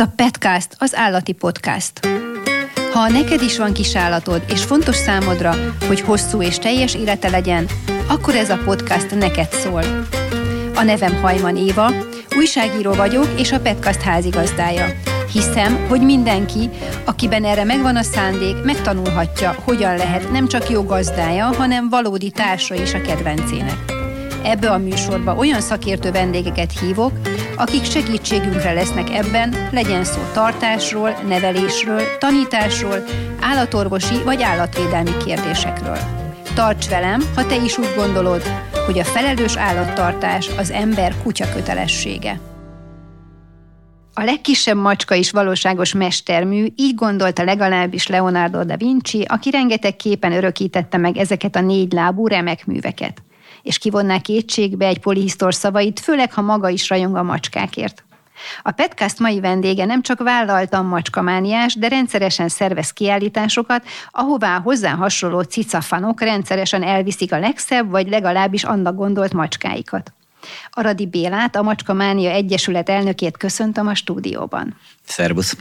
a Petcast, az állati podcast. Ha neked is van kis állatod, és fontos számodra, hogy hosszú és teljes élete legyen, akkor ez a podcast neked szól. A nevem Hajman Éva, újságíró vagyok, és a Petcast házigazdája. Hiszem, hogy mindenki, akiben erre megvan a szándék, megtanulhatja, hogyan lehet nem csak jó gazdája, hanem valódi társa is a kedvencének. Ebbe a műsorba olyan szakértő vendégeket hívok, akik segítségünkre lesznek ebben, legyen szó tartásról, nevelésről, tanításról, állatorvosi vagy állatvédelmi kérdésekről. Tarts velem, ha te is úgy gondolod, hogy a felelős állattartás az ember kutya kötelessége. A legkisebb macska is valóságos mestermű, így gondolta legalábbis Leonardo da Vinci, aki rengeteg képen örökítette meg ezeket a négy lábú remek műveket és kivonná kétségbe egy polihisztor szavait, főleg ha maga is rajong a macskákért. A Petcast mai vendége nem csak vállaltan macskamániás, de rendszeresen szervez kiállításokat, ahová hozzá hasonló cicafanok rendszeresen elviszik a legszebb, vagy legalábbis annak gondolt macskáikat. Aradi Bélát, a Macskamánia Egyesület elnökét köszöntöm a stúdióban. Szervusz!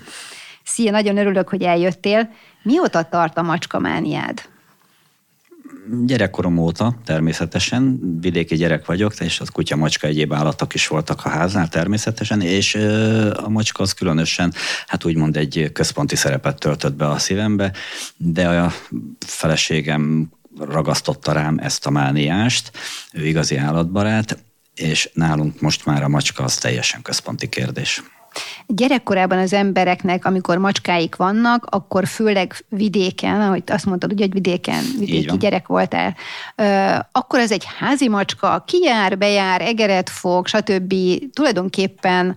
Szia, nagyon örülök, hogy eljöttél. Mióta tart a macskamániád? Gyerekkorom óta természetesen, vidéki gyerek vagyok, és az kutya, macska, egyéb állatok is voltak a háznál természetesen, és a macska az különösen, hát úgymond egy központi szerepet töltött be a szívembe, de a feleségem ragasztotta rám ezt a mániást, ő igazi állatbarát, és nálunk most már a macska az teljesen központi kérdés. Gyerekkorában az embereknek, amikor macskáik vannak, akkor főleg vidéken, ahogy azt mondtad, ugye, hogy vidéken, vidéki gyerek voltál, akkor ez egy házi macska, kijár, bejár, egeret fog, stb. Tulajdonképpen,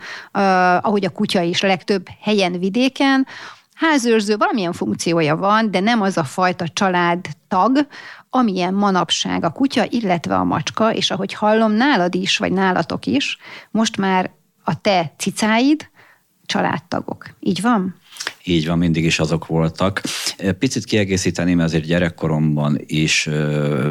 ahogy a kutya is legtöbb helyen vidéken, házőrző valamilyen funkciója van, de nem az a fajta család tag, amilyen manapság a kutya, illetve a macska, és ahogy hallom, nálad is, vagy nálatok is, most már a te cicáid családtagok. Így van? Így van, mindig is azok voltak. Picit kiegészíteném, azért gyerekkoromban is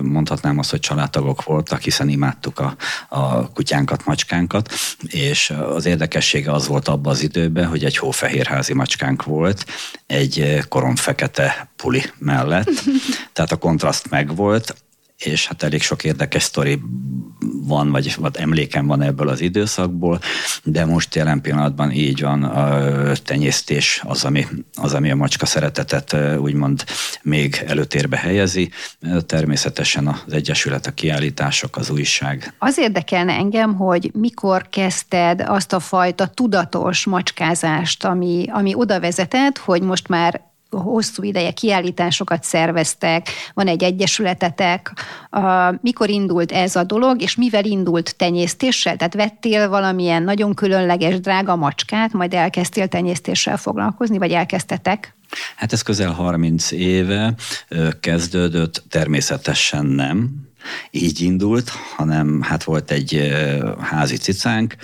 mondhatnám azt, hogy családtagok voltak, hiszen imádtuk a, a kutyánkat, macskánkat, és az érdekessége az volt abban az időben, hogy egy hófehérházi macskánk volt, egy korom fekete puli mellett, tehát a kontraszt megvolt, és hát elég sok érdekes sztori van, vagy, vagy emlékem van ebből az időszakból, de most jelen pillanatban így van a tenyésztés az, ami, az, ami a macska szeretetet úgymond még előtérbe helyezi. Természetesen az Egyesület, a kiállítások, az újság. Az érdekelne engem, hogy mikor kezdted azt a fajta tudatos macskázást, ami, ami oda vezetett, hogy most már hosszú ideje kiállításokat szerveztek, van egy egyesületetek. Mikor indult ez a dolog, és mivel indult tenyésztéssel? Tehát vettél valamilyen nagyon különleges, drága macskát, majd elkezdtél tenyésztéssel foglalkozni, vagy elkezdtetek? Hát ez közel 30 éve kezdődött, természetesen nem így indult, hanem hát volt egy házi cicánk,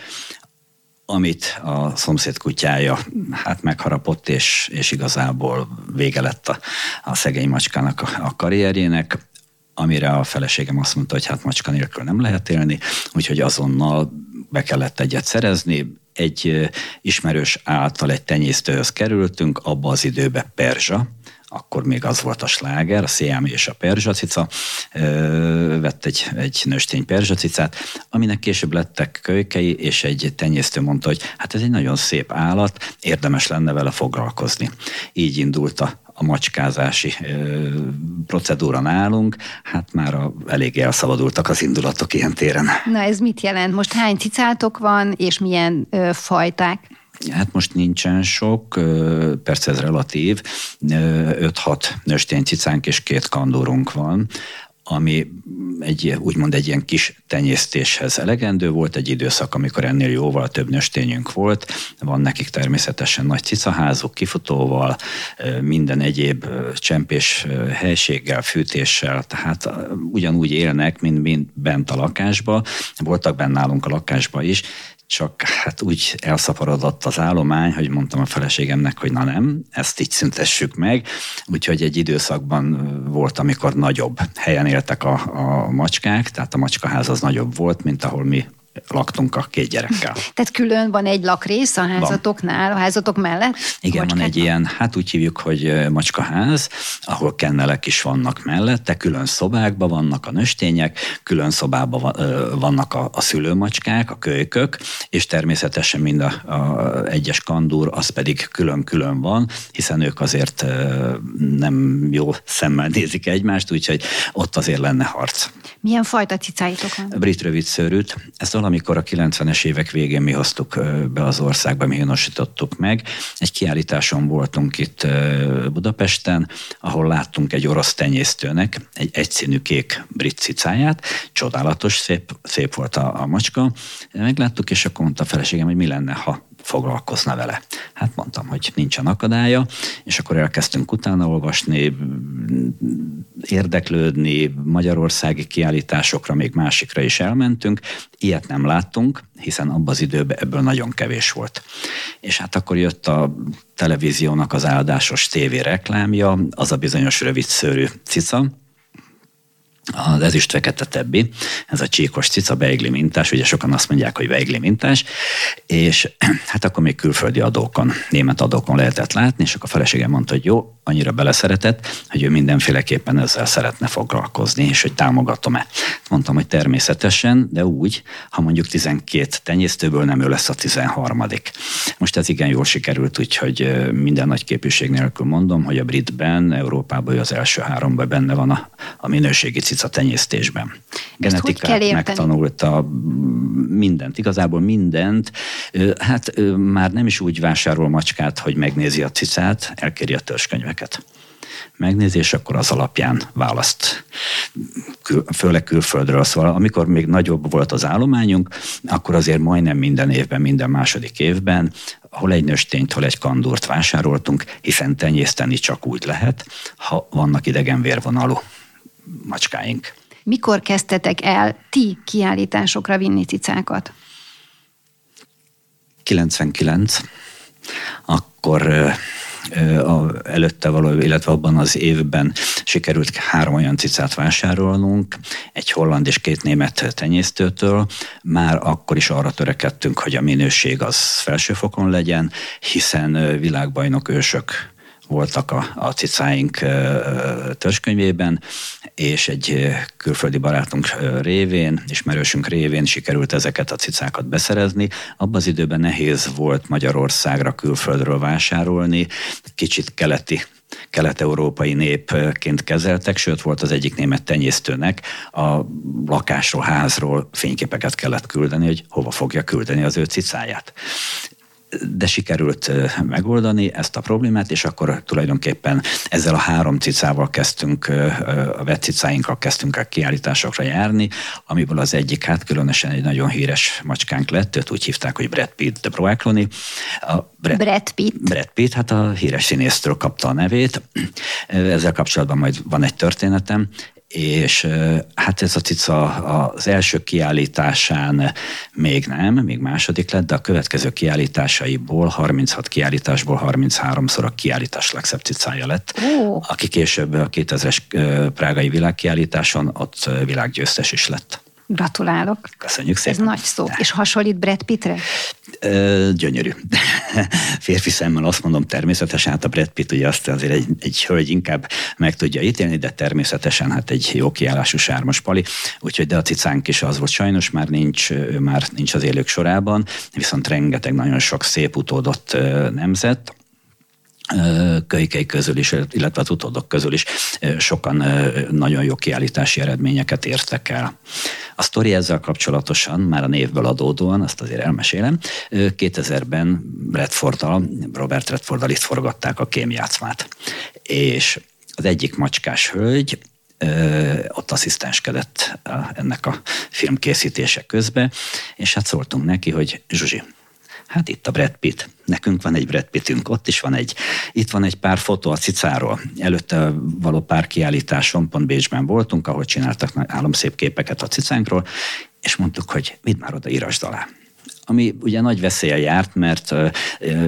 amit a szomszéd kutyája hát megharapott, és, és igazából vége lett a, a szegény macskának a, a karrierjének, amire a feleségem azt mondta, hogy hát macska nélkül nem lehet élni, úgyhogy azonnal be kellett egyet szerezni, egy ismerős által egy tenyésztőhöz kerültünk, abba az időbe Perzsa, akkor még az volt a sláger, a Sziámi és a perzsacica, vett egy, egy nőstény perzsacicát, aminek később lettek kölykei, és egy tenyésztő mondta, hogy hát ez egy nagyon szép állat, érdemes lenne vele foglalkozni. Így indult a, a macskázási ö, procedúra nálunk, hát már a, elég elszabadultak az indulatok ilyen téren. Na ez mit jelent? Most hány cicátok van, és milyen ö, fajták? Hát most nincsen sok, persze ez relatív, 5-6 nőstény cicánk és két kandúrunk van, ami egy, úgymond egy ilyen kis tenyésztéshez elegendő. Volt, egy időszak, amikor ennél jóval több nőstényünk volt, van nekik természetesen nagy cicaházuk, kifutóval, minden egyéb csempés helységgel, fűtéssel, tehát ugyanúgy élnek, mint, mint bent a lakásba, voltak benne nálunk a lakásba is, csak hát úgy elszaporodott az állomány, hogy mondtam a feleségemnek, hogy na nem, ezt így szüntessük meg, úgyhogy egy időszakban volt, amikor nagyobb helyen éltek a, a macskák, tehát a macskaház az nagyobb volt, mint ahol mi laktunk a két gyerekkel. Tehát külön van egy lakrész a házatoknál, a házatok mellett? Igen, van egy ilyen, hát úgy hívjuk, hogy macskaház, ahol kennelek is vannak mellette, külön szobákban vannak a nöstények, külön szobában vannak a, a szülőmacskák, a kölykök, és természetesen mind a, a egyes kandúr, az pedig külön-külön van, hiszen ők azért nem jó szemmel nézik egymást, úgyhogy ott azért lenne harc. Milyen fajta cicáitok van? Brit rövidszőrűt. Ezt valamikor a 90-es évek végén mi hoztuk be az országba, mi honosítottuk meg. Egy kiállításon voltunk itt Budapesten, ahol láttunk egy orosz tenyésztőnek egy egyszínű kék brit cicáját. Csodálatos, szép, szép volt a, a macska. Megláttuk, és akkor mondta a feleségem, hogy mi lenne, ha foglalkozna vele. Hát mondtam, hogy nincsen akadálya, és akkor elkezdtünk utána olvasni, érdeklődni, magyarországi kiállításokra, még másikra is elmentünk. Ilyet nem láttunk, hiszen abban az időben ebből nagyon kevés volt. És hát akkor jött a televíziónak az áldásos tévé reklámja, az a bizonyos rövidszőrű cica, az ezüst fekete tebbi, ez a csíkos cica, beigli mintás, ugye sokan azt mondják, hogy beigli mintás, és hát akkor még külföldi adókon, német adókon lehetett látni, és akkor a feleségem mondta, hogy jó, annyira beleszeretett, hogy ő mindenféleképpen ezzel szeretne foglalkozni, és hogy támogatom-e. Mondtam, hogy természetesen, de úgy, ha mondjuk 12 tenyésztőből nem ő lesz a 13 Most ez igen jól sikerült, úgyhogy minden nagy képűség nélkül mondom, hogy a britben, Európában az első háromban benne van a, a minőségi cica tenyésztésben. Genetikát megtanulta mindent, igazából mindent. Hát már nem is úgy vásárol macskát, hogy megnézi a cicát, elkéri a törzskönyveket megnézi, és akkor az alapján választ, kül, főleg külföldről. Szóval amikor még nagyobb volt az állományunk, akkor azért majdnem minden évben, minden második évben hol egy nőstényt, hol egy kandúrt vásároltunk, hiszen tenyészteni csak úgy lehet, ha vannak idegen vérvonalú macskáink. Mikor kezdtetek el ti kiállításokra vinni cicákat? 99. Akkor a, előtte való, illetve abban az évben sikerült három olyan cicát vásárolnunk, egy holland és két német tenyésztőtől. Már akkor is arra törekedtünk, hogy a minőség az felsőfokon legyen, hiszen világbajnok ősök voltak a, a cicáink törzskönyvében, és egy külföldi barátunk révén, ismerősünk révén sikerült ezeket a cicákat beszerezni. Abban az időben nehéz volt Magyarországra külföldről vásárolni, kicsit keleti kelet-európai népként kezeltek, sőt volt az egyik német tenyésztőnek a lakásról, házról fényképeket kellett küldeni, hogy hova fogja küldeni az ő cicáját de sikerült megoldani ezt a problémát, és akkor tulajdonképpen ezzel a három cicával kezdtünk, a vetcicáinkkal kezdtünk a kiállításokra járni, amiből az egyik hát különösen egy nagyon híres macskánk lett, őt úgy hívták, hogy Brad Pitt de Broakloni. A Brad, Brad Pitt. Brad Pitt, hát a híres színésztől kapta a nevét. Ezzel kapcsolatban majd van egy történetem és hát ez a cica az első kiállításán még nem, még második lett, de a következő kiállításaiból, 36 kiállításból 33-szor a kiállítás legszebb cicája lett, oh. aki később a 2000-es prágai világkiállításon ott világgyőztes is lett. Gratulálok. Köszönjük szépen. Ez nagy szó. És hasonlít Brad Pittre? Ö, gyönyörű. Férfi szemmel azt mondom természetesen, hát a Brad Pitt ugye azt azért egy, egy hölgy inkább meg tudja ítélni, de természetesen hát egy jó kiállású sármos pali, úgyhogy de a cicánk is az volt sajnos, már nincs, már nincs az élők sorában, viszont rengeteg nagyon sok szép utódott nemzet, kölykei közül is, illetve az utódok közül is sokan nagyon jó kiállítási eredményeket értek el. A sztori ezzel kapcsolatosan, már a névből adódóan, azt azért elmesélem, 2000-ben Redforddal, Robert Redforddal itt forgatták a kémjátszmát. És az egyik macskás hölgy, ott asszisztenskedett ennek a filmkészítése közben, és hát szóltunk neki, hogy Zsuzsi, Hát itt a Brad Pitt. Nekünk van egy Brad Pittünk, ott is van egy, itt van egy pár fotó a cicáról. Előtte való pár kiállításon, pont Bécsben voltunk, ahol csináltak álomszép képeket a cicánkról, és mondtuk, hogy mit már oda írasd alá. Ami ugye nagy veszélye járt, mert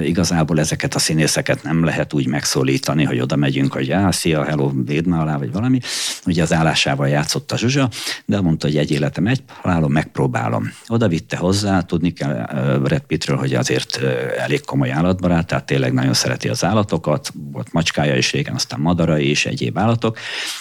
igazából ezeket a színészeket nem lehet úgy megszólítani, hogy oda megyünk, hogy á, szia, hello, véd alá, vagy valami. Ugye az állásával játszott a Zsuzsa, de mondta, hogy egy életem egy halálom, megpróbálom. Oda vitte hozzá, tudni kell Brad Pittről, hogy azért elég komoly állatbarát, tehát tényleg nagyon szereti az állatokat, volt macskája is régen, aztán madarai és egyéb állatok,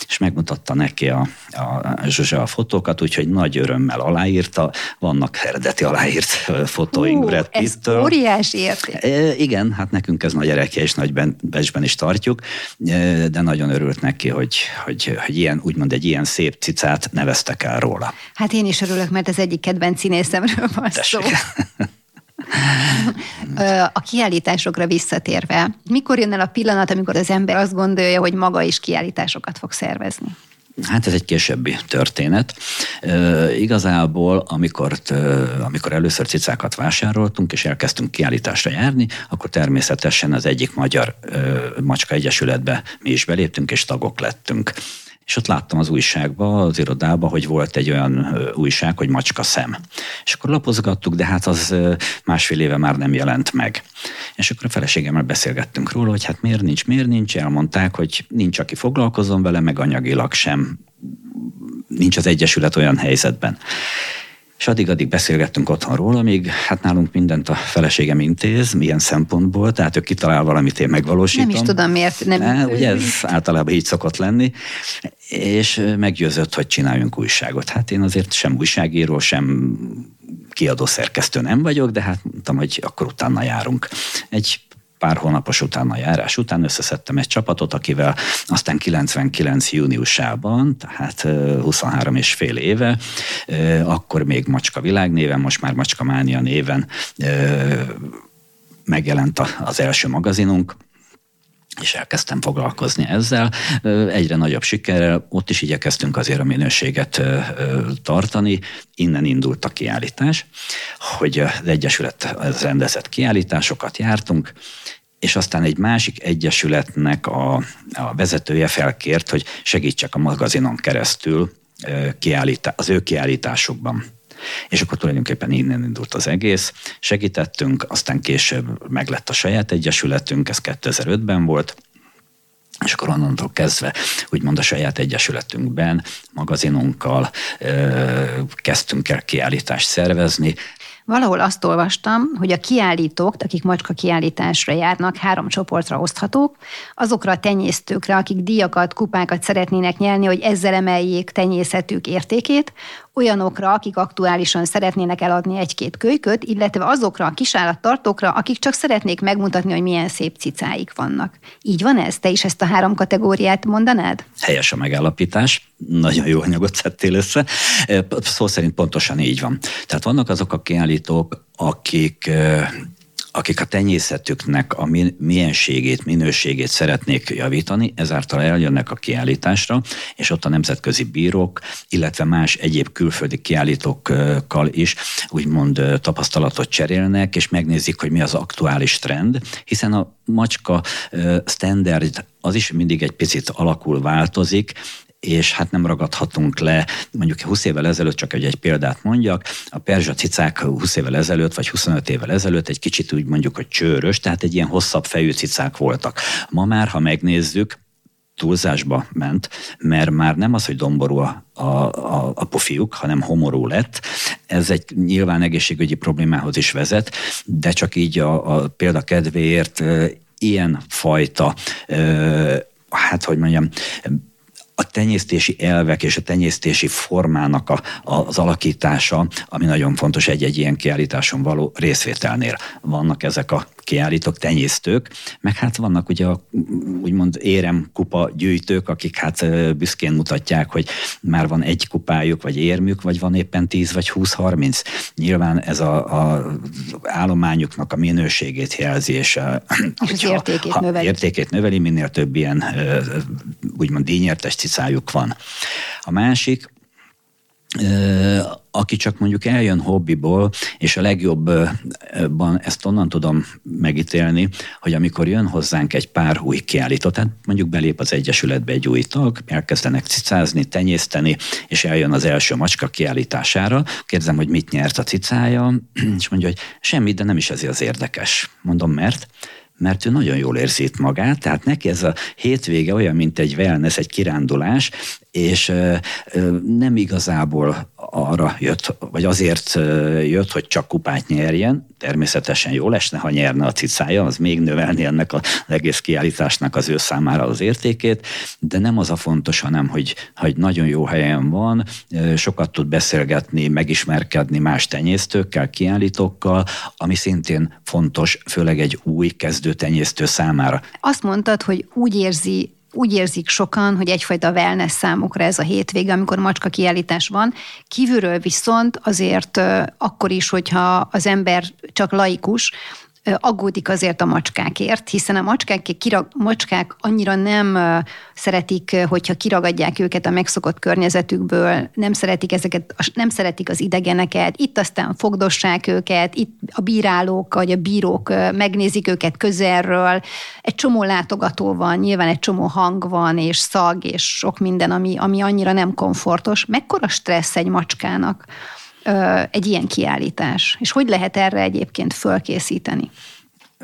és megmutatta neki a, a Zsuzsa a fotókat, úgyhogy nagy örömmel aláírta, vannak eredeti aláírt fotóink Brad Pitt-től. Ez óriási érték. E, igen, hát nekünk ez nagy erekje, és nagy becsben is tartjuk, e, de nagyon örült neki, hogy, hogy, hogy ilyen, úgymond egy ilyen szép cicát neveztek el róla. Hát én is örülök, mert az egyik kedvenc színészemről van Tessék. szó. A kiállításokra visszatérve, mikor jön el a pillanat, amikor az ember azt gondolja, hogy maga is kiállításokat fog szervezni? Hát ez egy későbbi történet. E, igazából, amikor, amikor először cicákat vásároltunk, és elkezdtünk kiállításra járni, akkor természetesen az egyik magyar e, macska egyesületbe mi is beléptünk, és tagok lettünk és ott láttam az újságba, az irodába, hogy volt egy olyan újság, hogy Macska szem. És akkor lapozgattuk, de hát az másfél éve már nem jelent meg. És akkor a feleségemmel beszélgettünk róla, hogy hát miért nincs, miért nincs, elmondták, hogy nincs, aki foglalkozom vele, meg anyagilag sem nincs az Egyesület olyan helyzetben. És addig-addig beszélgettünk otthonról, amíg hát nálunk mindent a feleségem intéz, milyen szempontból, tehát ő kitalál valamit, én megvalósítom. Nem is tudom, miért nem. E, ugye ez általában így szokott lenni, és meggyőzött, hogy csináljunk újságot. Hát én azért sem újságíró, sem kiadó szerkesztő nem vagyok, de hát mondtam, hogy akkor utána járunk. Egy pár hónapos utána járás után összeszedtem egy csapatot, akivel aztán 99 júniusában, tehát 23 és fél éve, akkor még Macska világnéven, most már Macska Mánia néven megjelent az első magazinunk, és elkezdtem foglalkozni ezzel. Egyre nagyobb sikerrel, ott is igyekeztünk azért a minőséget tartani. Innen indult a kiállítás, hogy az Egyesület rendezett kiállításokat jártunk, és aztán egy másik egyesületnek a, a vezetője felkért, hogy segítsek a magazinon keresztül kiállítá, az ő kiállításukban. És akkor tulajdonképpen innen indult az egész. Segítettünk, aztán később meglett a saját egyesületünk, ez 2005-ben volt, és akkor onnantól kezdve, úgymond a saját egyesületünkben, magazinunkkal ö, kezdtünk el kiállítást szervezni. Valahol azt olvastam, hogy a kiállítók, akik macska kiállításra járnak, három csoportra oszthatók, azokra a tenyésztőkre, akik díjakat, kupákat szeretnének nyelni, hogy ezzel emeljék tenyészetük értékét, olyanokra, akik aktuálisan szeretnének eladni egy-két kölyköt, illetve azokra a kisállattartókra, akik csak szeretnék megmutatni, hogy milyen szép cicáik vannak. Így van ez? Te is ezt a három kategóriát mondanád? Helyes a megállapítás. Nagyon jó anyagot szedtél össze. Szó szerint pontosan így van. Tehát vannak azok a kiállítók, akik akik a tenyészetüknek a mienségét, minőségét szeretnék javítani, ezáltal eljönnek a kiállításra, és ott a nemzetközi bírók, illetve más egyéb külföldi kiállítókkal is úgymond tapasztalatot cserélnek, és megnézik, hogy mi az aktuális trend, hiszen a macska standard az is mindig egy picit alakul, változik, és hát nem ragadhatunk le, mondjuk 20 évvel ezelőtt, csak egy, egy példát mondjak, a perzsa cicák 20 évvel ezelőtt, vagy 25 évvel ezelőtt egy kicsit úgy mondjuk, hogy csőrös, tehát egy ilyen hosszabb fejű cicák voltak. Ma már, ha megnézzük, túlzásba ment, mert már nem az, hogy domború a, a, a, a pofiuk, hanem homorú lett. Ez egy nyilván egészségügyi problémához is vezet, de csak így a, a példa kedvéért ilyen fajta, hát hogy mondjam, a tenyésztési elvek és a tenyésztési formának a, az alakítása, ami nagyon fontos egy-egy ilyen kiállításon való részvételnél. Vannak ezek a kiállítók, tenyésztők, meg hát vannak ugye a úgymond érem kupa gyűjtők, akik hát büszkén mutatják, hogy már van egy kupájuk, vagy érmük, vagy van éppen 10 vagy 20-30. Nyilván ez a, a állományuknak a minőségét jelzi, és, a, és az értékét ha, növeli. értékét növeli, minél több ilyen úgymond díjnyertes cicájuk van. A másik, aki csak mondjuk eljön hobbiból, és a legjobban ezt onnan tudom megítélni, hogy amikor jön hozzánk egy pár új kiállító, tehát mondjuk belép az Egyesületbe egy új tag, elkezdenek cicázni, tenyészteni, és eljön az első macska kiállítására, kérdezem, hogy mit nyert a cicája, és mondja, hogy semmit, de nem is ez az érdekes. Mondom, mert? mert ő nagyon jól érzi itt magát, tehát neki ez a hétvége olyan, mint egy wellness, egy kirándulás, és nem igazából arra jött, vagy azért jött, hogy csak kupát nyerjen, természetesen jó lesne, ha nyerne a cicája, az még növelni ennek az egész kiállításnak az ő számára az értékét, de nem az a fontos, hanem hogy, hogy nagyon jó helyen van, sokat tud beszélgetni, megismerkedni más tenyésztőkkel, kiállítókkal, ami szintén fontos, főleg egy új kezdő tenyésztő számára. Azt mondtad, hogy úgy érzi úgy érzik sokan, hogy egyfajta wellness számukra ez a hétvége, amikor macska kiállítás van. Kívülről viszont azért akkor is, hogyha az ember csak laikus, aggódik azért a macskákért, hiszen a macskák, kirag, macskák annyira nem szeretik, hogyha kiragadják őket a megszokott környezetükből, nem szeretik ezeket, nem szeretik az idegeneket, itt aztán fogdossák őket, itt a bírálók vagy a bírók megnézik őket közelről, egy csomó látogató van, nyilván egy csomó hang van, és szag, és sok minden, ami, ami annyira nem komfortos. Mekkora stressz egy macskának? Egy ilyen kiállítás? És hogy lehet erre egyébként fölkészíteni?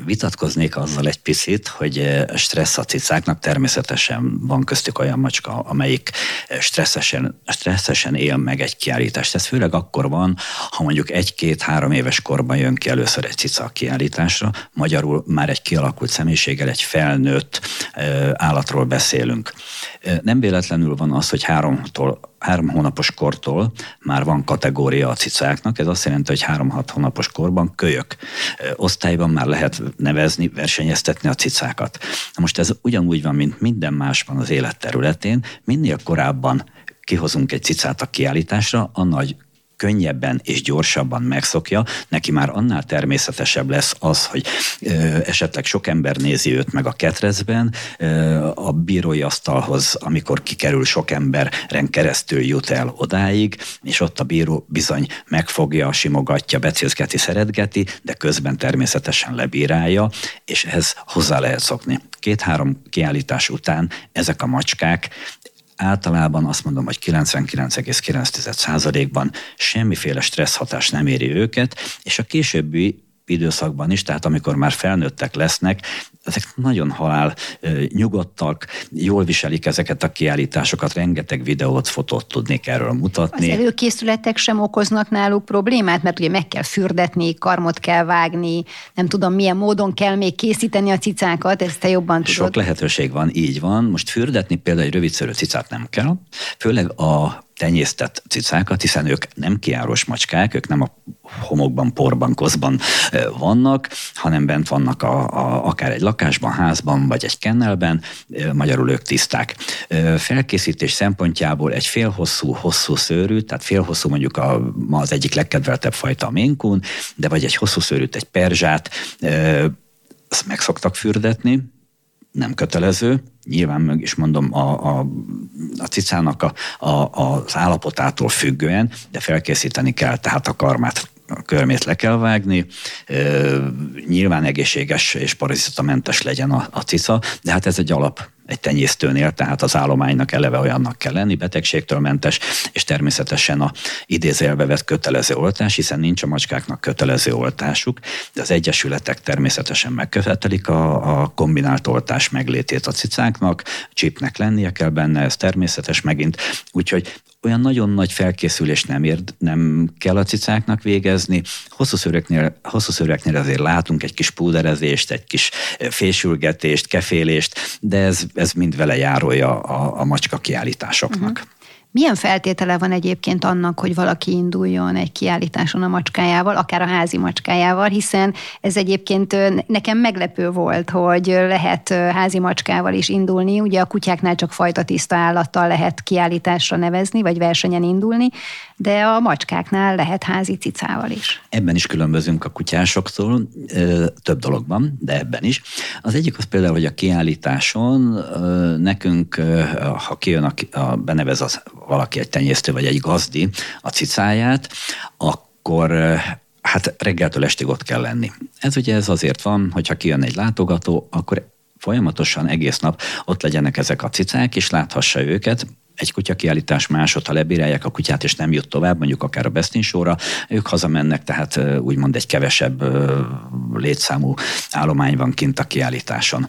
Vitatkoznék azzal egy picit, hogy stressz a cicáknak természetesen van köztük olyan macska, amelyik stresszesen, stresszesen él meg egy kiállítást. Ez főleg akkor van, ha mondjuk egy-két-három éves korban jön ki először egy cica a kiállításra, magyarul már egy kialakult személyiséggel, egy felnőtt állatról beszélünk. Nem véletlenül van az, hogy háromtól három hónapos kortól már van kategória a cicáknak, ez azt jelenti, hogy három-hat hónapos korban kölyök osztályban már lehet nevezni, versenyeztetni a cicákat. Na most ez ugyanúgy van, mint minden másban az élet területén, minél korábban kihozunk egy cicát a kiállításra, a nagy könnyebben és gyorsabban megszokja, neki már annál természetesebb lesz az, hogy ö, esetleg sok ember nézi őt meg a ketrezben, ö, a bírói asztalhoz, amikor kikerül sok emberen keresztül jut el odáig, és ott a bíró bizony megfogja, simogatja, becézgeti, szeretgeti, de közben természetesen lebírálja, és ehhez hozzá lehet szokni. Két-három kiállítás után ezek a macskák általában azt mondom, hogy 99,9%-ban semmiféle stressz hatás nem éri őket, és a későbbi időszakban is, tehát amikor már felnőttek lesznek, ezek nagyon halál nyugodtak, jól viselik ezeket a kiállításokat, rengeteg videót, fotót tudnék erről mutatni. Az előkészületek sem okoznak náluk problémát, mert ugye meg kell fürdetni, karmot kell vágni, nem tudom milyen módon kell még készíteni a cicákat, ezt te jobban tudod. Sok lehetőség van, így van. Most fürdetni például egy rövidszörű cicát nem kell, főleg a tenyésztett cicákat, hiszen ők nem kiáros macskák, ők nem a homokban, porban, koszban vannak, hanem bent vannak a, a, akár egy lakásban, házban, vagy egy kennelben, magyarul ők tiszták. Felkészítés szempontjából egy félhosszú, hosszú szőrű, tehát félhosszú mondjuk a, ma az egyik legkedveltebb fajta a ménkún, de vagy egy hosszú szőrűt, egy perzsát, azt meg szoktak fürdetni, nem kötelező, nyilván meg is mondom a, a, a cicának a, a, az állapotától függően, de felkészíteni kell tehát a karmát a körmét le kell vágni, nyilván egészséges és parazitamentes legyen a, a cica, de hát ez egy alap egy tenyésztőnél, tehát az állománynak eleve olyannak kell lenni, betegségtől mentes, és természetesen a idézélbe vett kötelező oltás, hiszen nincs a macskáknak kötelező oltásuk, de az egyesületek természetesen megkövetelik a, a kombinált oltás meglétét a cicáknak, csipnek lennie kell benne, ez természetes megint, úgyhogy olyan nagyon nagy felkészülés nem, ér, nem kell a cicáknak végezni. Hosszú szőreknél, hosszú szőreknél azért látunk egy kis púderezést, egy kis fésülgetést, kefélést, de ez, ez mind vele járója a, a macska kiállításoknak. Uh-huh. Milyen feltétele van egyébként annak, hogy valaki induljon egy kiállításon a macskájával, akár a házi macskájával, hiszen ez egyébként nekem meglepő volt, hogy lehet házi macskával is indulni. Ugye a kutyáknál csak fajta tiszta állattal lehet kiállításra nevezni, vagy versenyen indulni, de a macskáknál lehet házi cicával is. Ebben is különbözünk a kutyásoktól, több dologban, de ebben is. Az egyik az például, hogy a kiállításon nekünk, ha kijön a, a benevez az valaki egy tenyésztő vagy egy gazdi a cicáját, akkor hát reggeltől estig ott kell lenni. Ez ugye ez azért van, hogyha kijön egy látogató, akkor folyamatosan egész nap ott legyenek ezek a cicák, és láthassa őket, egy kutya kiállítás másod, ha lebírálják a kutyát, és nem jut tovább, mondjuk akár a Bestin sorra, ők hazamennek, tehát úgymond egy kevesebb létszámú állomány van kint a kiállításon.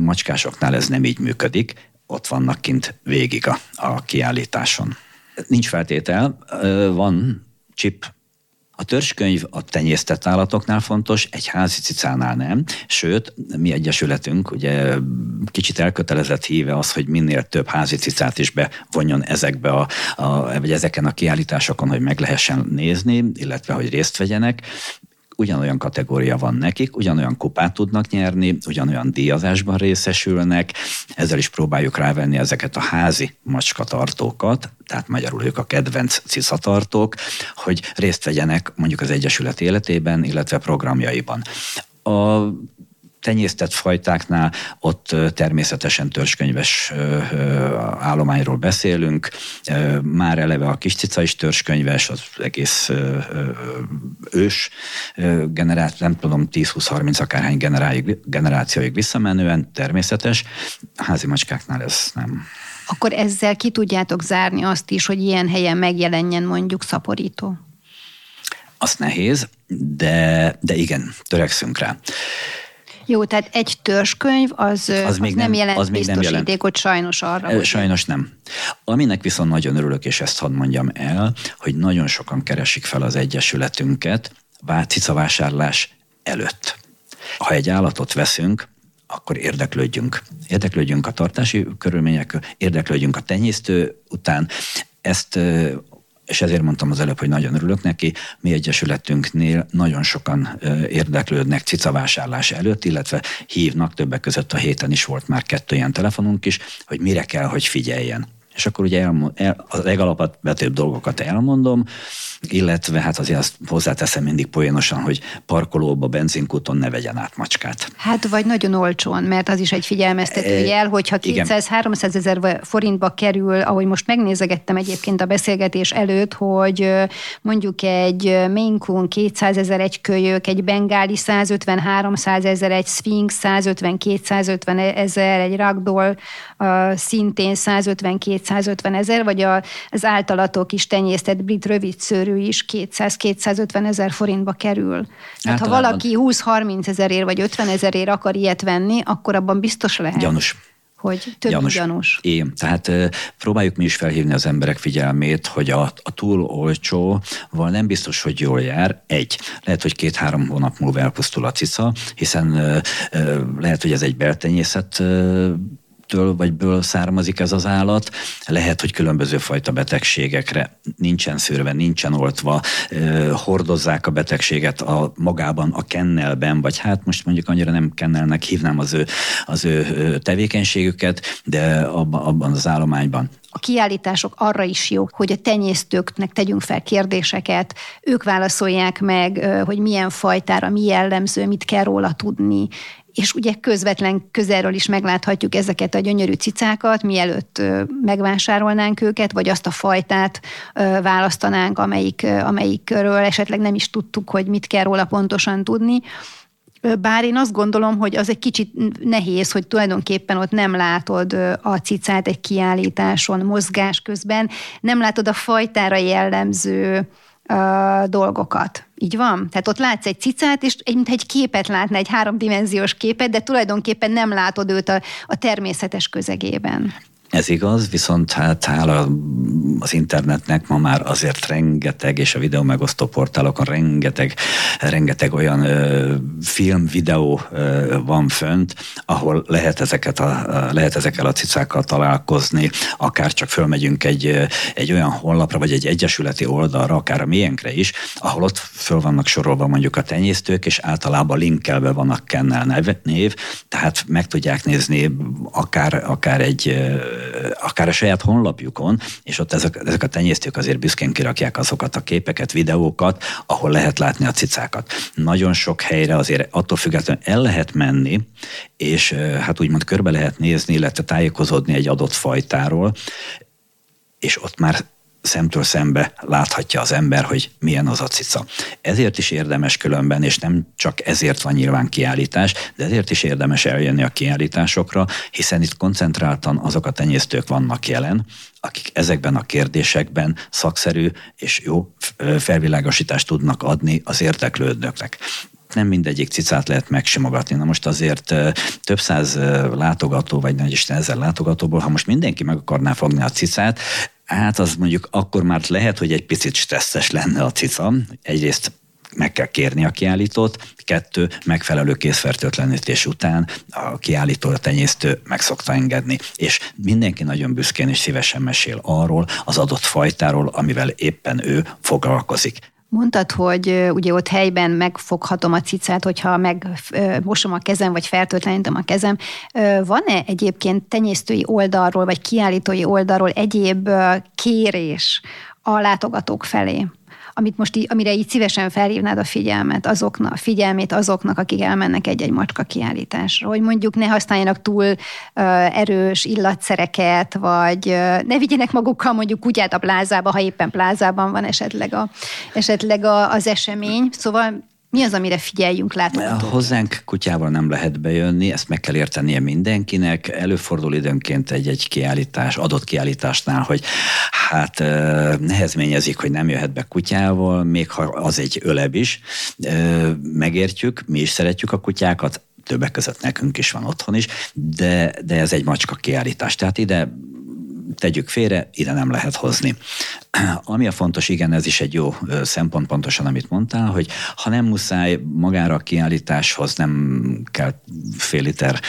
Macskásoknál ez nem így működik, ott vannak kint végig a, a kiállításon. Nincs feltétel, van chip. A törzskönyv a tenyésztett állatoknál fontos, egy házi cicánál nem, sőt, mi egyesületünk ugye kicsit elkötelezett híve az, hogy minél több házi cicát is bevonjon ezekbe a, a, vagy ezeken a kiállításokon, hogy meg lehessen nézni, illetve hogy részt vegyenek ugyanolyan kategória van nekik, ugyanolyan kupát tudnak nyerni, ugyanolyan díjazásban részesülnek, ezzel is próbáljuk rávenni ezeket a házi macskatartókat, tehát magyarul ők a kedvenc ciszatartók, hogy részt vegyenek mondjuk az Egyesület életében, illetve programjaiban. A tenyésztett fajtáknál ott természetesen törzskönyves állományról beszélünk. Már eleve a kis cica is törzskönyves, az egész ős generáció, nem tudom, 10-20-30 akárhány generációig visszamenően természetes. Házi macskáknál ez nem. Akkor ezzel ki tudjátok zárni azt is, hogy ilyen helyen megjelenjen mondjuk szaporító? Azt nehéz, de, de igen, törekszünk rá. Jó, tehát egy törzskönyv az, az, az még nem, nem jelent az még biztosítékot nem jelent. sajnos arra. Sajnos nem. Aminek viszont nagyon örülök, és ezt hadd mondjam el, hogy nagyon sokan keresik fel az Egyesületünket cicavásárlás előtt. Ha egy állatot veszünk, akkor érdeklődjünk. Érdeklődjünk a tartási körülmények, érdeklődjünk a tenyésztő után. Ezt és ezért mondtam az előbb, hogy nagyon örülök neki. Mi egyesületünknél nagyon sokan érdeklődnek cicavásárlás előtt, illetve hívnak, többek között a héten is volt már kettő ilyen telefonunk is, hogy mire kell, hogy figyeljen. És akkor ugye elmond, el, a legalapvetőbb dolgokat elmondom, illetve hát azért azt hozzáteszem mindig poénosan, hogy parkolóba, benzinkúton ne vegyen át macskát. Hát vagy nagyon olcsón, mert az is egy figyelmeztető e, jel, hogyha 200-300 ezer forintba kerül, ahogy most megnézegettem egyébként a beszélgetés előtt, hogy mondjuk egy Maine Coon 200 ezer egy kölyök, egy Bengáli 150-300 ezer, egy Sphinx 150-250 ezer, egy Ragdoll szintén 150-250 ezer, vagy az általatok is tenyésztett brit rövidszőrű is 200-250 ezer forintba kerül. Tehát ha valaki 20-30 ezerért vagy 50 ezerért akar ilyet venni, akkor abban biztos lehet. Gyanús hogy több gyanús. gyanús. Én. Tehát próbáljuk mi is felhívni az emberek figyelmét, hogy a, a túl olcsóval nem biztos, hogy jól jár. Egy, lehet, hogy két-három hónap múlva elpusztul a cica, hiszen lehet, hogy ez egy beltenyészet től vagy ből származik ez az állat. Lehet, hogy különböző fajta betegségekre nincsen szőrve, nincsen oltva, hordozzák a betegséget a magában, a kennelben, vagy hát most mondjuk annyira nem kennelnek hívnám az ő, az ő tevékenységüket, de abban az állományban a kiállítások arra is jók, hogy a tenyésztőknek tegyünk fel kérdéseket, ők válaszolják meg, hogy milyen fajtára, mi jellemző, mit kell róla tudni, és ugye közvetlen közelről is megláthatjuk ezeket a gyönyörű cicákat, mielőtt megvásárolnánk őket, vagy azt a fajtát választanánk, amelyik, amelyikről esetleg nem is tudtuk, hogy mit kell róla pontosan tudni. Bár én azt gondolom, hogy az egy kicsit nehéz, hogy tulajdonképpen ott nem látod a cicát egy kiállításon mozgás közben, nem látod a fajtára jellemző uh, dolgokat. Így van? Tehát ott látsz egy cicát, és egy, mint egy képet látna, egy háromdimenziós képet, de tulajdonképpen nem látod őt a, a természetes közegében. Ez igaz, viszont hát hála az internetnek ma már azért rengeteg, és a videó megosztó portálokon rengeteg, rengeteg olyan ö, film, videó ö, van fönt, ahol lehet, ezeket a, lehet ezekkel a cicákkal találkozni, akár csak fölmegyünk egy, egy olyan honlapra, vagy egy egyesületi oldalra, akár a miénkre is, ahol ott föl vannak sorolva mondjuk a tenyésztők, és általában linkelve van a kennel név, tehát meg tudják nézni akár, akár egy akár a saját honlapjukon, és ott ezek, ezek a tenyésztők azért büszkén kirakják azokat a képeket, videókat, ahol lehet látni a cicákat. Nagyon sok helyre azért attól függetlenül el lehet menni, és hát úgymond körbe lehet nézni, illetve tájékozódni egy adott fajtáról, és ott már szemtől szembe láthatja az ember, hogy milyen az a cica. Ezért is érdemes különben, és nem csak ezért van nyilván kiállítás, de ezért is érdemes eljönni a kiállításokra, hiszen itt koncentráltan azok a tenyésztők vannak jelen, akik ezekben a kérdésekben szakszerű és jó felvilágosítást tudnak adni az érdeklődőknek nem mindegyik cicát lehet megsimogatni. Na most azért több száz látogató, vagy nagy Isten ezer látogatóból, ha most mindenki meg akarná fogni a cicát, Hát az mondjuk akkor már lehet, hogy egy picit stresszes lenne a cica. Egyrészt meg kell kérni a kiállítót, kettő, megfelelő készfertőtlenítés után a kiállító, a tenyésztő meg szokta engedni. És mindenki nagyon büszkén és szívesen mesél arról, az adott fajtáról, amivel éppen ő foglalkozik. Mondtad, hogy ugye ott helyben megfoghatom a cicát, hogyha megmosom a kezem, vagy fertőtlenítem a kezem. Van-e egyébként tenyésztői oldalról, vagy kiállítói oldalról egyéb kérés a látogatók felé? Amit most így, amire így szívesen felhívnád a figyelmet, azoknak, figyelmét azoknak, akik elmennek egy-egy macska kiállításra, hogy mondjuk ne használjanak túl uh, erős illatszereket, vagy uh, ne vigyenek magukkal mondjuk kutyát a plázába, ha éppen plázában van esetleg, a, esetleg a, az esemény. Szóval mi az, amire figyeljünk látogatók? Hozzánk kutyával nem lehet bejönni, ezt meg kell értenie mindenkinek. Előfordul időnként egy-egy kiállítás, adott kiállításnál, hogy hát nehezményezik, hogy nem jöhet be kutyával, még ha az egy öleb is. Megértjük, mi is szeretjük a kutyákat, többek között nekünk is van otthon is, de, de ez egy macska kiállítás. Tehát ide tegyük félre, ide nem lehet hozni. Ami a fontos, igen, ez is egy jó szempont pontosan, amit mondtál, hogy ha nem muszáj magára a kiállításhoz, nem kell fél liter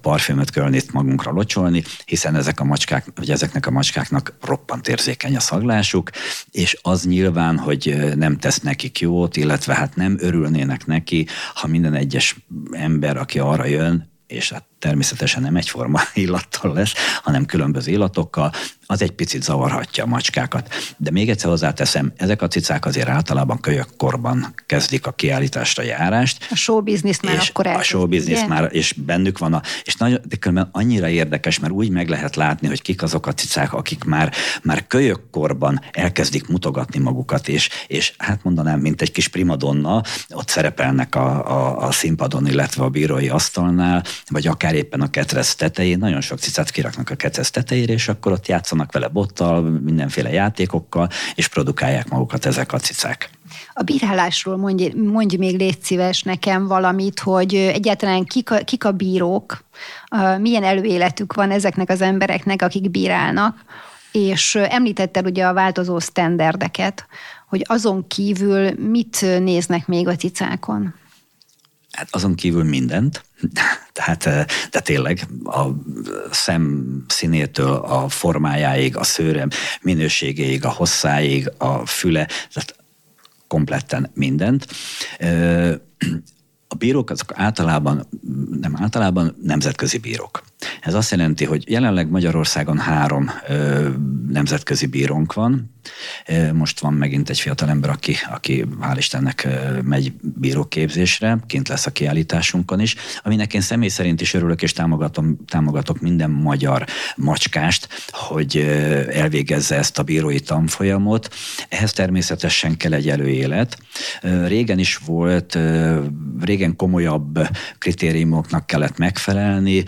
parfümöt kölnit magunkra locsolni, hiszen ezek a macskák, vagy ezeknek a macskáknak roppant érzékeny a szaglásuk, és az nyilván, hogy nem tesz nekik jót, illetve hát nem örülnének neki, ha minden egyes ember, aki arra jön, és hát természetesen nem egyforma illattal lesz, hanem különböző illatokkal, az egy picit zavarhatja a macskákat. De még egyszer hozzáteszem, ezek a cicák azért általában kölyökkorban kezdik a kiállításra járást. A show business már és akkor elkezd, A show business ugye? már, és bennük van a, és nagyon, de különben annyira érdekes, mert úgy meg lehet látni, hogy kik azok a cicák, akik már, már kölyökkorban elkezdik mutogatni magukat, és, és hát mondanám, mint egy kis primadonna, ott szerepelnek a, a, a színpadon, illetve a bírói asztalnál, vagy akár éppen a ketrec tetején, nagyon sok cicát kiraknak a ketrec tetejére, és akkor ott játszanak vele bottal, mindenféle játékokkal, és produkálják magukat ezek a cicák. A bírálásról mondj, mondj még légy szíves nekem valamit, hogy egyáltalán kik a, kik a bírók, milyen előéletük van ezeknek az embereknek, akik bírálnak, és említetted ugye a változó sztenderdeket, hogy azon kívül mit néznek még a cicákon? Hát azon kívül mindent, tehát de tényleg a szem színétől a formájáig, a szőrem minőségéig, a hosszáig, a füle, tehát kompletten mindent. A bírók azok általában, nem általában nemzetközi bírók. Ez azt jelenti, hogy jelenleg Magyarországon három ö, nemzetközi bírónk van. Most van megint egy fiatal ember, aki, aki hál' Istennek megy bíróképzésre, kint lesz a kiállításunkon is, aminek én személy szerint is örülök, és támogatom, támogatok minden magyar macskást, hogy elvégezze ezt a bírói tanfolyamot. Ehhez természetesen kell egy előélet. Régen is volt, régen komolyabb kritériumoknak kellett megfelelni,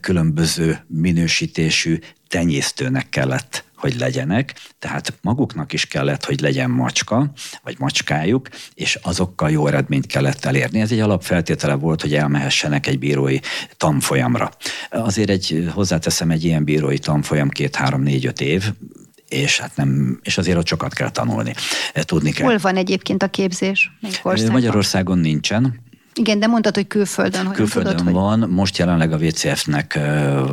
különböző minősítésű tenyésztőnek kellett hogy legyenek, tehát maguknak is kellett, hogy legyen macska, vagy macskájuk, és azokkal jó eredményt kellett elérni. Ez egy alapfeltétele volt, hogy elmehessenek egy bírói tanfolyamra. Azért egy, hozzáteszem, egy ilyen bírói tanfolyam két-három-négy-öt év, és hát nem, és azért ott sokat kell tanulni. Tudni kell. Hol van egyébként a képzés? Magyarországon nincsen. Igen, de mondtad, hogy külföldön. Hogy külföldön tudod, van, hogy... most jelenleg a WCF-nek,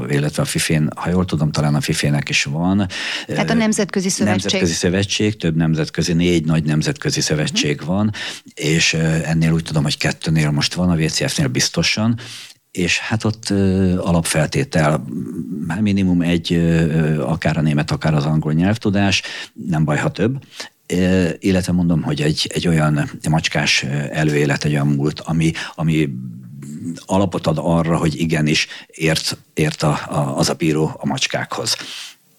illetve a FIFÉN, ha jól tudom, talán a FIFÉ-nek is van. Tehát a Nemzetközi Szövetség. Nemzetközi Szövetség, több nemzetközi, négy nagy nemzetközi szövetség uh-huh. van, és ennél úgy tudom, hogy kettőnél most van, a WCF-nél biztosan, és hát ott alapfeltétel minimum egy, akár a német, akár az angol nyelvtudás, nem baj, ha több, illetve mondom, hogy egy, egy olyan macskás előélet, egy olyan múlt, ami, ami alapot ad arra, hogy igenis ért, ért a, a, az a bíró a macskákhoz.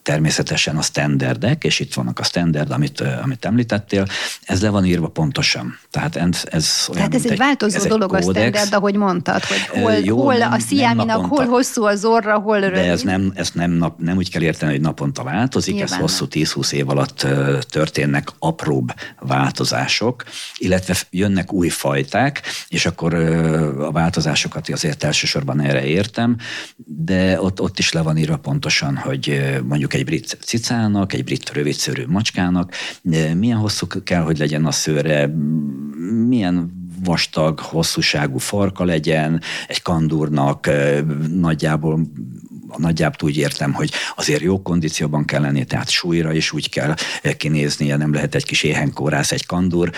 Természetesen a standardek, és itt vannak a standard, amit, amit említettél, ez le van írva pontosan. Tehát ez, ez olyan, Tehát ez egy változó ez dolog egy a standard, ahogy mondtad, hogy hol, Jó, hol nem, a sziáminak, hol hosszú az orra, hol rövid. De ez nem, ez nem, nap, nem úgy kell érteni, hogy naponta változik, Nyilván ez hosszú 10-20 év alatt történnek apróbb változások, illetve jönnek új fajták, és akkor a változásokat azért elsősorban erre értem, de ott, ott is le van írva pontosan, hogy mondjuk egy brit cicának, egy brit rövidszőrű macskának. Milyen hosszú kell, hogy legyen a szőre, milyen vastag, hosszúságú farka legyen, egy kandúrnak nagyjából nagyjából úgy értem, hogy azért jó kondícióban kell lenni, tehát súlyra is úgy kell kinéznie, nem lehet egy kis éhenkórász, egy kandúr.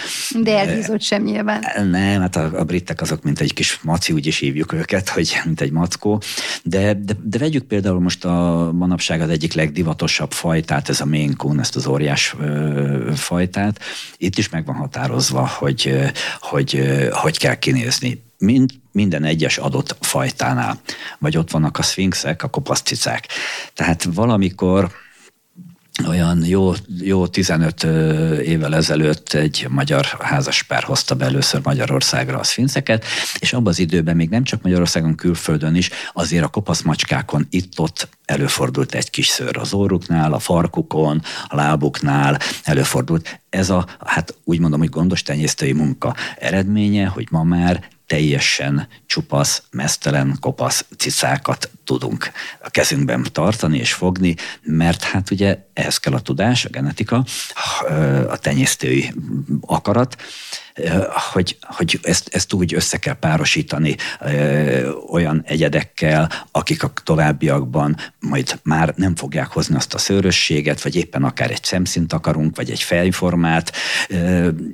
De elhízott sem nyilván. Nem, hát a, a britek azok, mint egy kis maci, úgy is hívjuk őket, hogy mint egy mackó. De, de, de vegyük például most a manapság az egyik legdivatosabb fajtát, ez a Maine Coon, ezt az óriás ö, fajtát. Itt is meg van határozva, hogy, hogy, hogy kell kinézni mind, minden egyes adott fajtánál. Vagy ott vannak a szfinxek, a kopaszcicák. Tehát valamikor olyan jó, jó 15 évvel ezelőtt egy magyar házaspár hozta be először Magyarországra a szfinszeket, és abban az időben még nem csak Magyarországon, külföldön is, azért a kopasz macskákon itt-ott előfordult egy kis szőr az orruknál, a farkukon, a lábuknál előfordult. Ez a, hát úgy mondom, hogy gondos tenyésztői munka eredménye, hogy ma már teljesen csupasz, mesztelen, kopasz cicákat tudunk a kezünkben tartani és fogni, mert hát ugye ehhez kell a tudás, a genetika, a tenyésztői akarat, hogy, hogy ezt, ezt úgy össze kell párosítani olyan egyedekkel, akik a továbbiakban majd már nem fogják hozni azt a szőrösséget, vagy éppen akár egy szemszint akarunk, vagy egy fejformát.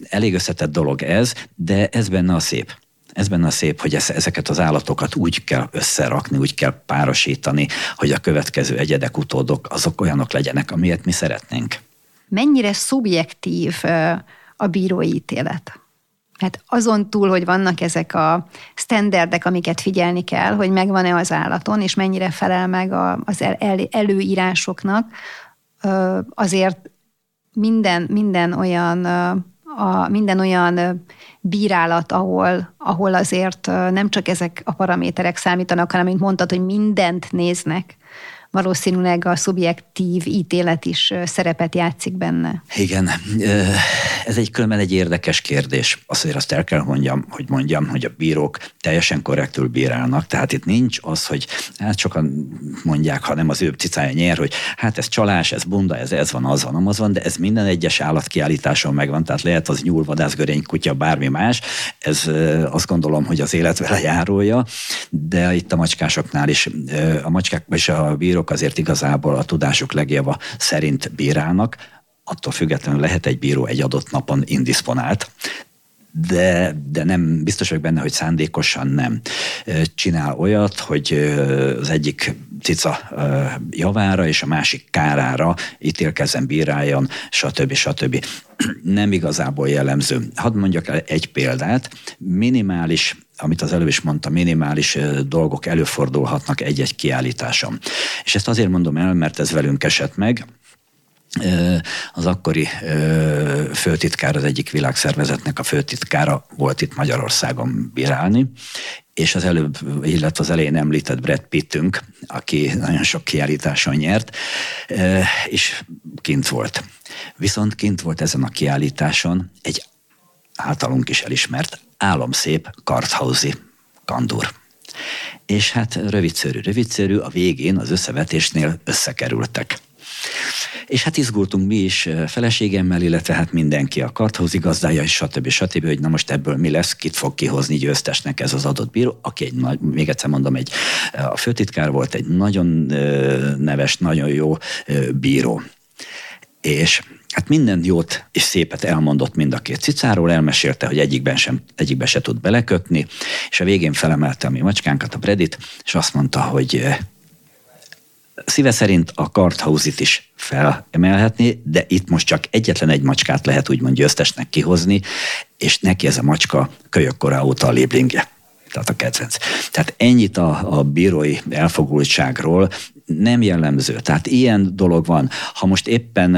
Elég összetett dolog ez, de ez benne a szép ez benne a szép, hogy ezeket az állatokat úgy kell összerakni, úgy kell párosítani, hogy a következő egyedek, utódok azok olyanok legyenek, amilyet mi szeretnénk. Mennyire szubjektív a bírói ítélet? Hát azon túl, hogy vannak ezek a standardek, amiket figyelni kell, hogy megvan-e az állaton, és mennyire felel meg az előírásoknak, azért minden, minden olyan a minden olyan bírálat, ahol, ahol azért nem csak ezek a paraméterek számítanak, hanem, mint mondtad, hogy mindent néznek, valószínűleg a szubjektív ítélet is szerepet játszik benne. Igen, ez egy különben egy érdekes kérdés. Azért azt el kell mondjam, hogy mondjam, hogy a bírók teljesen korrektül bírálnak, tehát itt nincs az, hogy hát sokan mondják, ha nem az ő cicája nyer, hogy hát ez csalás, ez bunda, ez ez van, az van, az van, de ez minden egyes állatkiállításon megvan, tehát lehet az nyúl, vadász, görény, kutya, bármi más, ez azt gondolom, hogy az élet vele járója, de itt a macskásoknál is, a macskák és a bírók bírók azért igazából a tudásuk legjava szerint bírálnak, attól függetlenül lehet egy bíró egy adott napon indisponált, de, de nem biztos vagyok benne, hogy szándékosan nem csinál olyat, hogy az egyik cica javára és a másik kárára ítélkezzen, bíráljon, stb. stb. Nem igazából jellemző. Hadd mondjak el egy példát. Minimális amit az előbb is mondta, minimális dolgok előfordulhatnak egy-egy kiállításon. És ezt azért mondom el, mert ez velünk esett meg, az akkori főtitkár, az egyik világszervezetnek a főtitkára volt itt Magyarországon bírálni, és az előbb, illetve az elején említett Brad Pittünk, aki nagyon sok kiállításon nyert, és kint volt. Viszont kint volt ezen a kiállításon egy általunk is elismert álomszép karthauzi kandur. És hát rövidszörű, rövidszörű, a végén az összevetésnél összekerültek. És hát izgultunk mi is feleségemmel, illetve hát mindenki, a karthauzi gazdája, és stb. stb., hogy na most ebből mi lesz, kit fog kihozni győztesnek ez az adott bíró, aki egy még egyszer mondom, egy, a főtitkár volt, egy nagyon neves, nagyon jó bíró. És hát minden jót és szépet elmondott mind a két cicáról, elmesélte, hogy egyikben, sem, egyikben se tud belekötni, és a végén felemelte a mi macskánkat, a Bredit, és azt mondta, hogy szíve szerint a karthauzit is felemelhetni, de itt most csak egyetlen egy macskát lehet úgymond győztesnek kihozni, és neki ez a macska kölyökkora óta a léblingje tehát a kedvenc. Tehát ennyit a, a bírói elfogultságról, nem jellemző. Tehát ilyen dolog van. Ha most éppen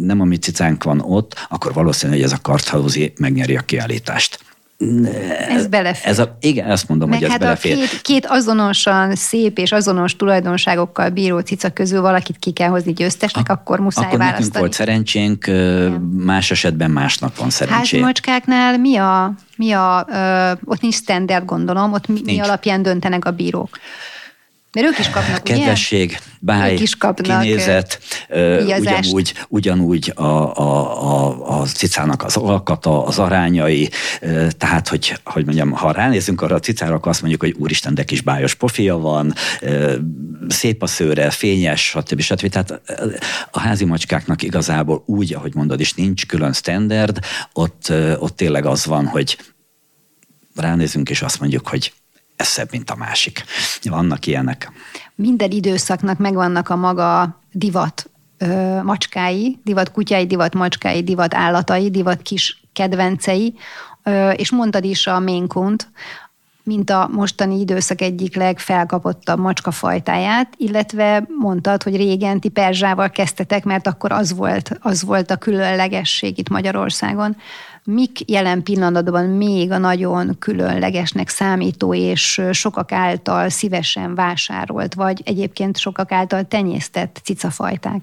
nem a mi cicánk van ott, akkor valószínű, hogy ez a karthauzi megnyeri a kiállítást. Ez belefér. Ez a, igen, azt mondom, Meg hogy ez hát belefér. a két, két azonosan szép és azonos tulajdonságokkal bíró cica közül valakit ki kell hozni győztesnek, A- akkor muszáj Akkor választani. nekünk volt szerencsénk, más esetben másnak van szerencsé. macskáknál mi a, mi a ö, ott nincs standard gondolom, ott mi, mi alapján döntenek a bírók? Mert ők is kapnak, ugye? Kedvesség, báj, Ők is kapnak, kinézet, díjazást. ugyanúgy, ugyanúgy a, a, a, a cicának az alkata, az arányai, tehát, hogy, hogy mondjam, ha ránézünk arra a cicára, akkor azt mondjuk, hogy úristen, de kis bájos pofia van, szép a szőre, fényes, stb. stb. Tehát a házi macskáknak igazából úgy, ahogy mondod is, nincs külön standard, ott, ott tényleg az van, hogy ránézünk, és azt mondjuk, hogy ez szebb, mint a másik. Vannak ilyenek. Minden időszaknak megvannak a maga divat ö, macskái, divat kutyái, divat macskái, divat állatai, divat kis kedvencei, ö, és mondtad is a ménkunt, mint a mostani időszak egyik legfelkapottabb macskafajtáját, illetve mondtad, hogy régen ti perzsával kezdtetek, mert akkor az volt, az volt a különlegesség itt Magyarországon. Mik jelen pillanatban még a nagyon különlegesnek számító és sokak által szívesen vásárolt, vagy egyébként sokak által tenyésztett cicafajták?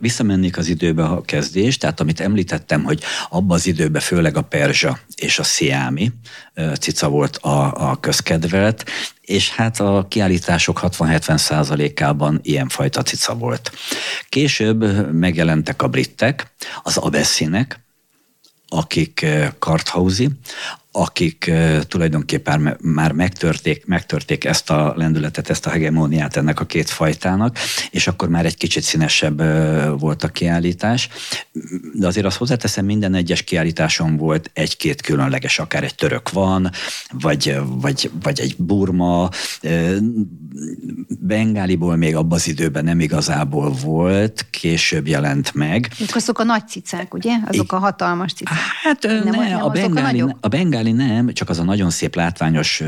Visszamennék az időbe a kezdés, tehát amit említettem, hogy abban az időben főleg a perzsa és a sziámi cica volt a, a közkedvelt, és hát a kiállítások 60-70 százalékában ilyenfajta cica volt. Később megjelentek a britek, az abesszinek, akik eh, karthauzi, akik tulajdonképpen már megtörték, megtörték ezt a lendületet, ezt a hegemóniát ennek a két fajtának, és akkor már egy kicsit színesebb volt a kiállítás. De azért azt hozzáteszem, minden egyes kiállításon volt egy-két különleges, akár egy török van, vagy, vagy, vagy egy burma, Bengáliból még abban az időben nem igazából volt, később jelent meg. Ők azok a nagy cicák, ugye? Azok a hatalmas cicák. Hát nem, ne, nem a, azok a bengáli, bengáli nem, csak az a nagyon szép látványos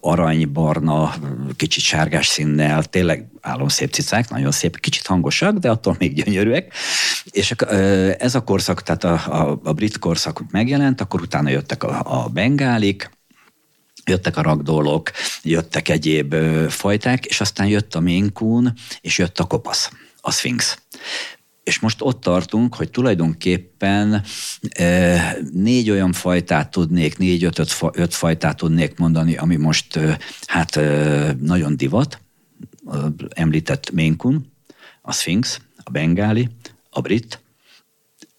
aranybarna, kicsit sárgás színnel, tényleg álomszép cicák, nagyon szép, kicsit hangosak, de attól még gyönyörűek. És ez a korszak, tehát a, a, a brit korszak megjelent, akkor utána jöttek a, a bengálik, jöttek a ragdolok, jöttek egyéb fajták, és aztán jött a minkún, és jött a kopasz, a szfinx. És most ott tartunk, hogy tulajdonképpen ö, négy olyan fajtát tudnék, négy-öt öt fajtát tudnék mondani, ami most ö, hát ö, nagyon divat. Említett Ménkun, a Sphinx, a Bengáli, a Brit,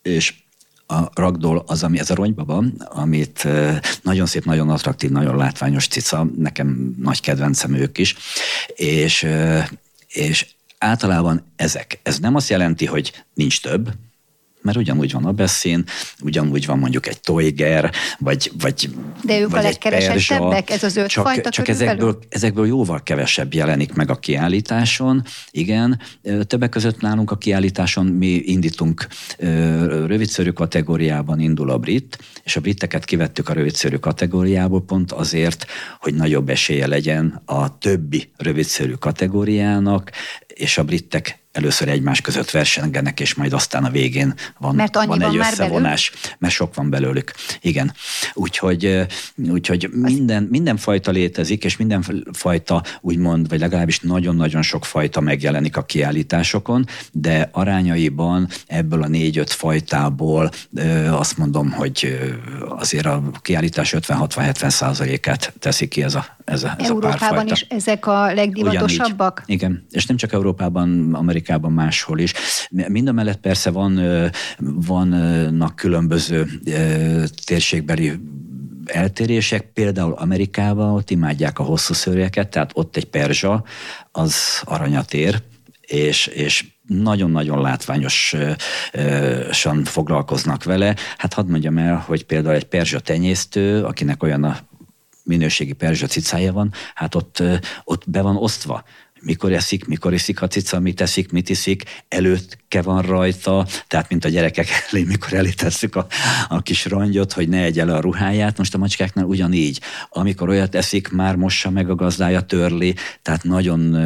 és a ragdoll az, ami ez a ronybaba, amit nagyon szép, nagyon attraktív, nagyon látványos cica, nekem nagy kedvencem ők is, és, és általában ezek. Ez nem azt jelenti, hogy nincs több, mert ugyanúgy van a beszín, ugyanúgy van mondjuk egy toiger, vagy, vagy De ők a vagy egy legkeresettebbek? Ez az öt csak, fajta Csak ezekből, ezekből jóval kevesebb jelenik meg a kiállításon. Igen, többek között nálunk a kiállításon mi indítunk rövidszörű kategóriában indul a brit, és a briteket kivettük a rövidszörű kategóriából pont azért, hogy nagyobb esélye legyen a többi rövidszörű kategóriának, és a britek először egymás között versengenek, és majd aztán a végén van, Mert van van egy már összevonás, mert sok van belőlük. Igen. Úgyhogy, úgyhogy minden, minden fajta létezik, és minden fajta úgymond, vagy legalábbis nagyon-nagyon sok fajta megjelenik a kiállításokon, de arányaiban ebből a négy-öt fajtából azt mondom, hogy azért a kiállítás 50-60-70 százalékát teszi ki ez a, ez a, ez a Európában párfajta. is ezek a legdivatosabbak? Ugyanígy. Igen, és nem csak Európában, Amerikában, máshol is. Mind a mellett persze van, vannak különböző térségbeli eltérések, például Amerikában ott imádják a hosszú szőrjeket, tehát ott egy perzsa, az aranyat ér, és, és nagyon-nagyon látványosan foglalkoznak vele. Hát hadd mondjam el, hogy például egy perzsa tenyésztő, akinek olyan a minőségi perzsa cicája van, hát ott, ott be van osztva, mikor eszik, mikor iszik a cica, mit eszik, mit iszik, előtte van rajta, tehát mint a gyerekek elé, mikor elítesszük a, a kis rongyot, hogy ne egye le a ruháját. Most a macskáknál ugyanígy. Amikor olyat eszik, már mossa meg a gazdája, törli, tehát nagyon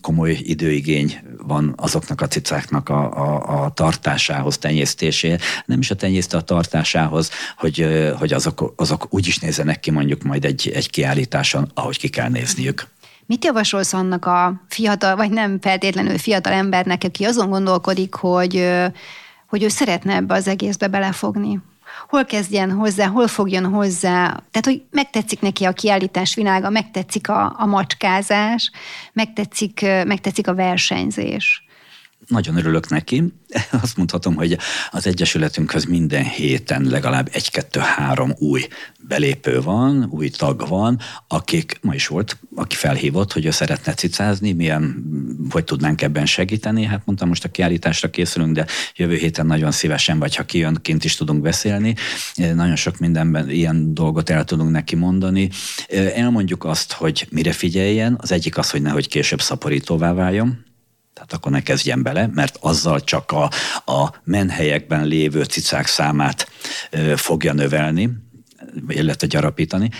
komoly időigény van azoknak a cicáknak a, a, a tartásához, tenyésztéséhez. Nem is a tenyészte a tartásához, hogy, hogy azok, azok úgy is nézzenek ki mondjuk majd egy, egy kiállításon, ahogy ki kell nézniük. Mit javasolsz annak a fiatal, vagy nem feltétlenül fiatal embernek, aki azon gondolkodik, hogy, hogy ő szeretne ebbe az egészbe belefogni? Hol kezdjen hozzá, hol fogjon hozzá? Tehát, hogy megtetszik neki a kiállítás világa, megtetszik a, a macskázás, megtetszik, megtetszik a versenyzés nagyon örülök neki. Azt mondhatom, hogy az Egyesületünkhöz minden héten legalább egy-kettő-három új belépő van, új tag van, akik, ma is volt, aki felhívott, hogy ő szeretne cicázni, milyen, hogy tudnánk ebben segíteni. Hát mondtam, most a kiállításra készülünk, de jövő héten nagyon szívesen, vagy ha kijön, kint is tudunk beszélni. Nagyon sok mindenben ilyen dolgot el tudunk neki mondani. Elmondjuk azt, hogy mire figyeljen. Az egyik az, hogy nehogy később szaporítóvá váljon, tehát akkor ne kezdjen bele, mert azzal csak a, a menhelyekben lévő cicák számát ö, fogja növelni, illetve gyarapítani.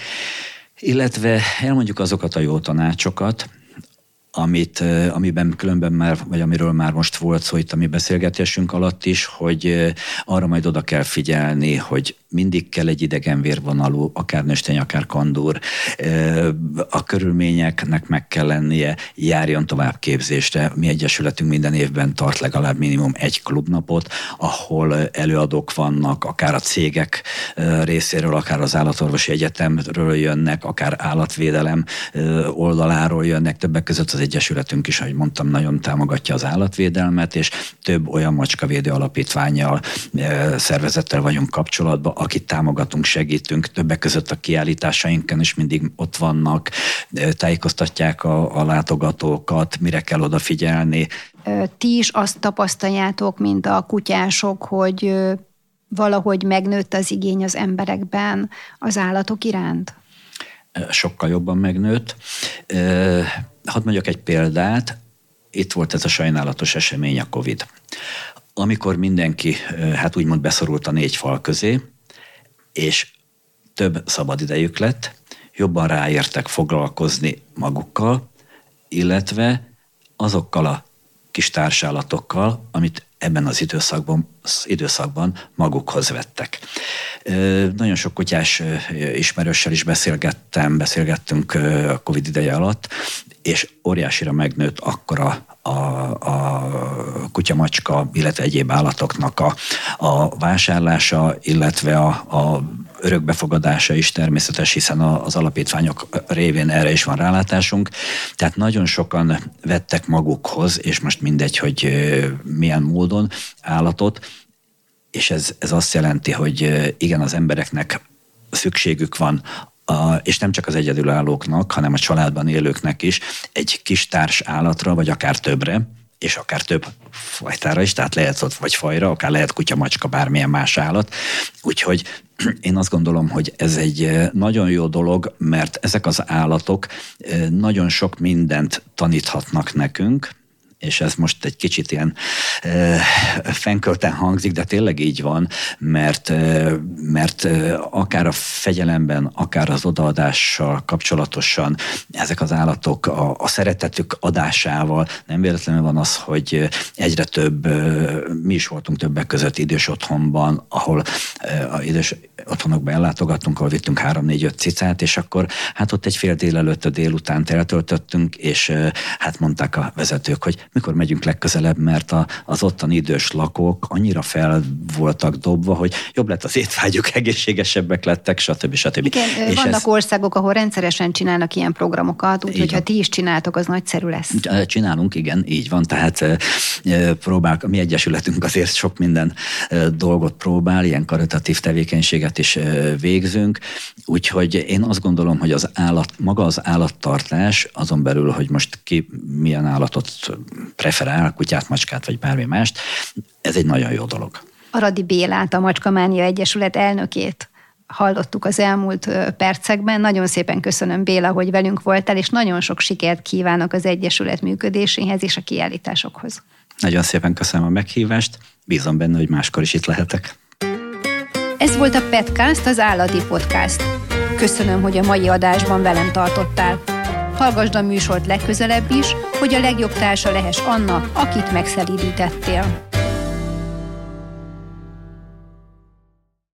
Illetve elmondjuk azokat a jó tanácsokat, amit, amiben különben már, vagy amiről már most volt szó itt a mi beszélgetésünk alatt is, hogy arra majd oda kell figyelni, hogy mindig kell egy idegen vérvonalú, akár nőstény, akár kandúr. A körülményeknek meg kell lennie, járjon tovább képzésre. Mi egyesületünk minden évben tart legalább minimum egy klubnapot, ahol előadók vannak, akár a cégek részéről, akár az állatorvosi egyetemről jönnek, akár állatvédelem oldaláról jönnek, többek között az egyesületünk is, ahogy mondtam, nagyon támogatja az állatvédelmet, és több olyan macskavédő alapítványjal, szervezettel vagyunk kapcsolatban, akit támogatunk, segítünk, többek között a kiállításainkon is mindig ott vannak, tájékoztatják a, a látogatókat, mire kell odafigyelni. Ti is azt tapasztaljátok, mint a kutyások, hogy valahogy megnőtt az igény az emberekben az állatok iránt? Sokkal jobban megnőtt. Hadd mondjak egy példát. Itt volt ez a sajnálatos esemény, a Covid. Amikor mindenki, hát úgymond beszorult a négy fal közé, és több szabadidejük lett, jobban ráértek foglalkozni magukkal, illetve azokkal a kis társállatokkal, amit ebben az időszakban, az időszakban magukhoz vettek. Nagyon sok kutyás ismerőssel is beszélgettem, beszélgettünk a Covid ideje alatt, és óriásira megnőtt akkora a, a kutyamacska, illetve egyéb állatoknak a, a vásárlása, illetve a, a örökbefogadása is természetes, hiszen az alapítványok révén erre is van rálátásunk. Tehát nagyon sokan vettek magukhoz, és most mindegy, hogy milyen módon állatot, és ez, ez azt jelenti, hogy igen, az embereknek szükségük van a, és nem csak az egyedülállóknak, hanem a családban élőknek is egy kis társ állatra, vagy akár többre, és akár több fajtára is, tehát lehet ott vagy fajra, akár lehet kutya, macska, bármilyen más állat. Úgyhogy én azt gondolom, hogy ez egy eh, nagyon jó dolog, mert ezek az állatok eh, nagyon sok mindent taníthatnak nekünk, és ez most egy kicsit ilyen e, fenkölten hangzik, de tényleg így van, mert, e, mert e, akár a fegyelemben, akár az odaadással kapcsolatosan ezek az állatok a, a szeretetük adásával nem véletlenül van az, hogy egyre több, e, mi is voltunk többek között idős otthonban, ahol e, a idős otthonokban ellátogattunk, ahol vittünk három-négy-öt cicát, és akkor hát ott egy fél délelőtt a délután eltöltöttünk, és hát mondták a vezetők, hogy mikor megyünk legközelebb, mert a, az ottani idős lakók annyira fel voltak dobva, hogy jobb lett az étvágyuk, egészségesebbek lettek, stb. stb. Igen, és vannak ez... országok, ahol rendszeresen csinálnak ilyen programokat, úgyhogy ha ti is csináltok, az nagyszerű lesz. Csinálunk, igen, így van. Tehát próbál, mi egyesületünk azért sok minden dolgot próbál, ilyen karitatív tevékenységet is végzünk, úgyhogy én azt gondolom, hogy az állat, maga az állattartás, azon belül, hogy most ki milyen állatot preferál, kutyát, macskát vagy bármi mást, ez egy nagyon jó dolog. Aradi Bélát, a Macskamánia Egyesület elnökét hallottuk az elmúlt percekben. Nagyon szépen köszönöm, Béla, hogy velünk voltál, és nagyon sok sikert kívánok az Egyesület működéséhez és a kiállításokhoz. Nagyon szépen köszönöm a meghívást, bízom benne, hogy máskor is itt lehetek. Ez volt a Petcast, az állati podcast. Köszönöm, hogy a mai adásban velem tartottál. Hallgasd a műsort legközelebb is, hogy a legjobb társa lehess annak, akit megszelídítettél.